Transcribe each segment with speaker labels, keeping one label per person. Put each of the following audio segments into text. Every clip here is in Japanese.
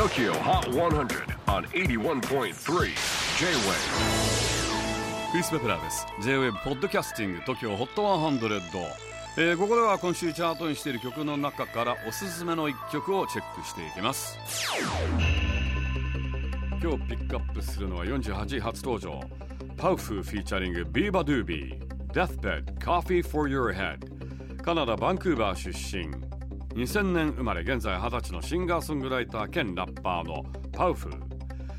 Speaker 1: TOKYO HOT 100 on 81.3 J-WAVE
Speaker 2: クリス・ベプラーです。J-WAVE ポッドキャスティング TOKYO HOT 100、えー、ここでは今週チャートにしている曲の中からおすすめの一曲をチェックしていきます。今日ピックアップするのは48位初登場。パウフフィーチャリングビーバドゥービー Deathbed Coffee for Your Head カナダバンクーバー出身。2000年生まれ現在20歳のシンガーソングライター兼ラッパーのパウフ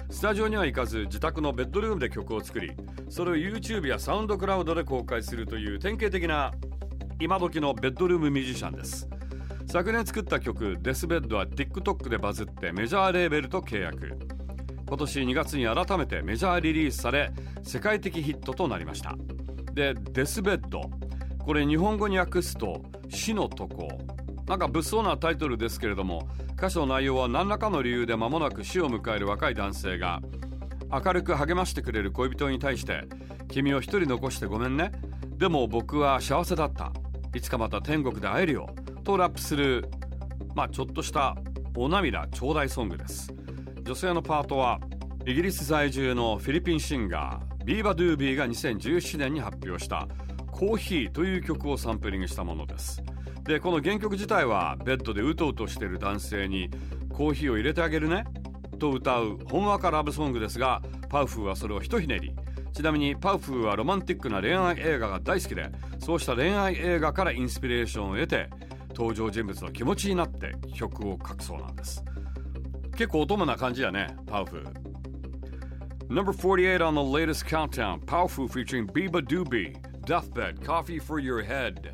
Speaker 2: スタジオには行かず自宅のベッドルームで曲を作りそれを YouTube やサウンドクラウドで公開するという典型的な今時のベッドルームミュージシャンです。昨年作った曲「デスベッドは TikTok でバズってメジャーレーベルと契約。今年2月に改めてメジャーリリースされ世界的ヒットとなりました。でデスベッド。これ日本語に訳すと死の床。なんか物騒なタイトルですけれども歌詞の内容は何らかの理由で間もなく死を迎える若い男性が明るく励ましてくれる恋人に対して君を一人残してごめんね。でも僕は幸せだった。いつかまた天国で会えるよ。とラップするまあちょっとしたお涙頂戴ソングです。女性のパートはイギリス在住のフィリピンシンガービーバドゥービーが2017年に発表した「コーヒー」という曲をサンプリングしたものです。でこの原曲自体はベッドでうとうとしている男性にコーヒーを入れてあげるねと歌うほんわかラブソングですがパウフーはそれをひとひねり。ちなみにパウフーはロマンティックな恋愛映画が大好きでそうした恋愛映画からインスピレーションを得て登場人物の気持ちになって曲を書くそうなんです。結構乙女な感じやねパウフー。Number 48 on the latest countdown Powerful featuring Biba Doobie Deathbed Coffee for Your Head.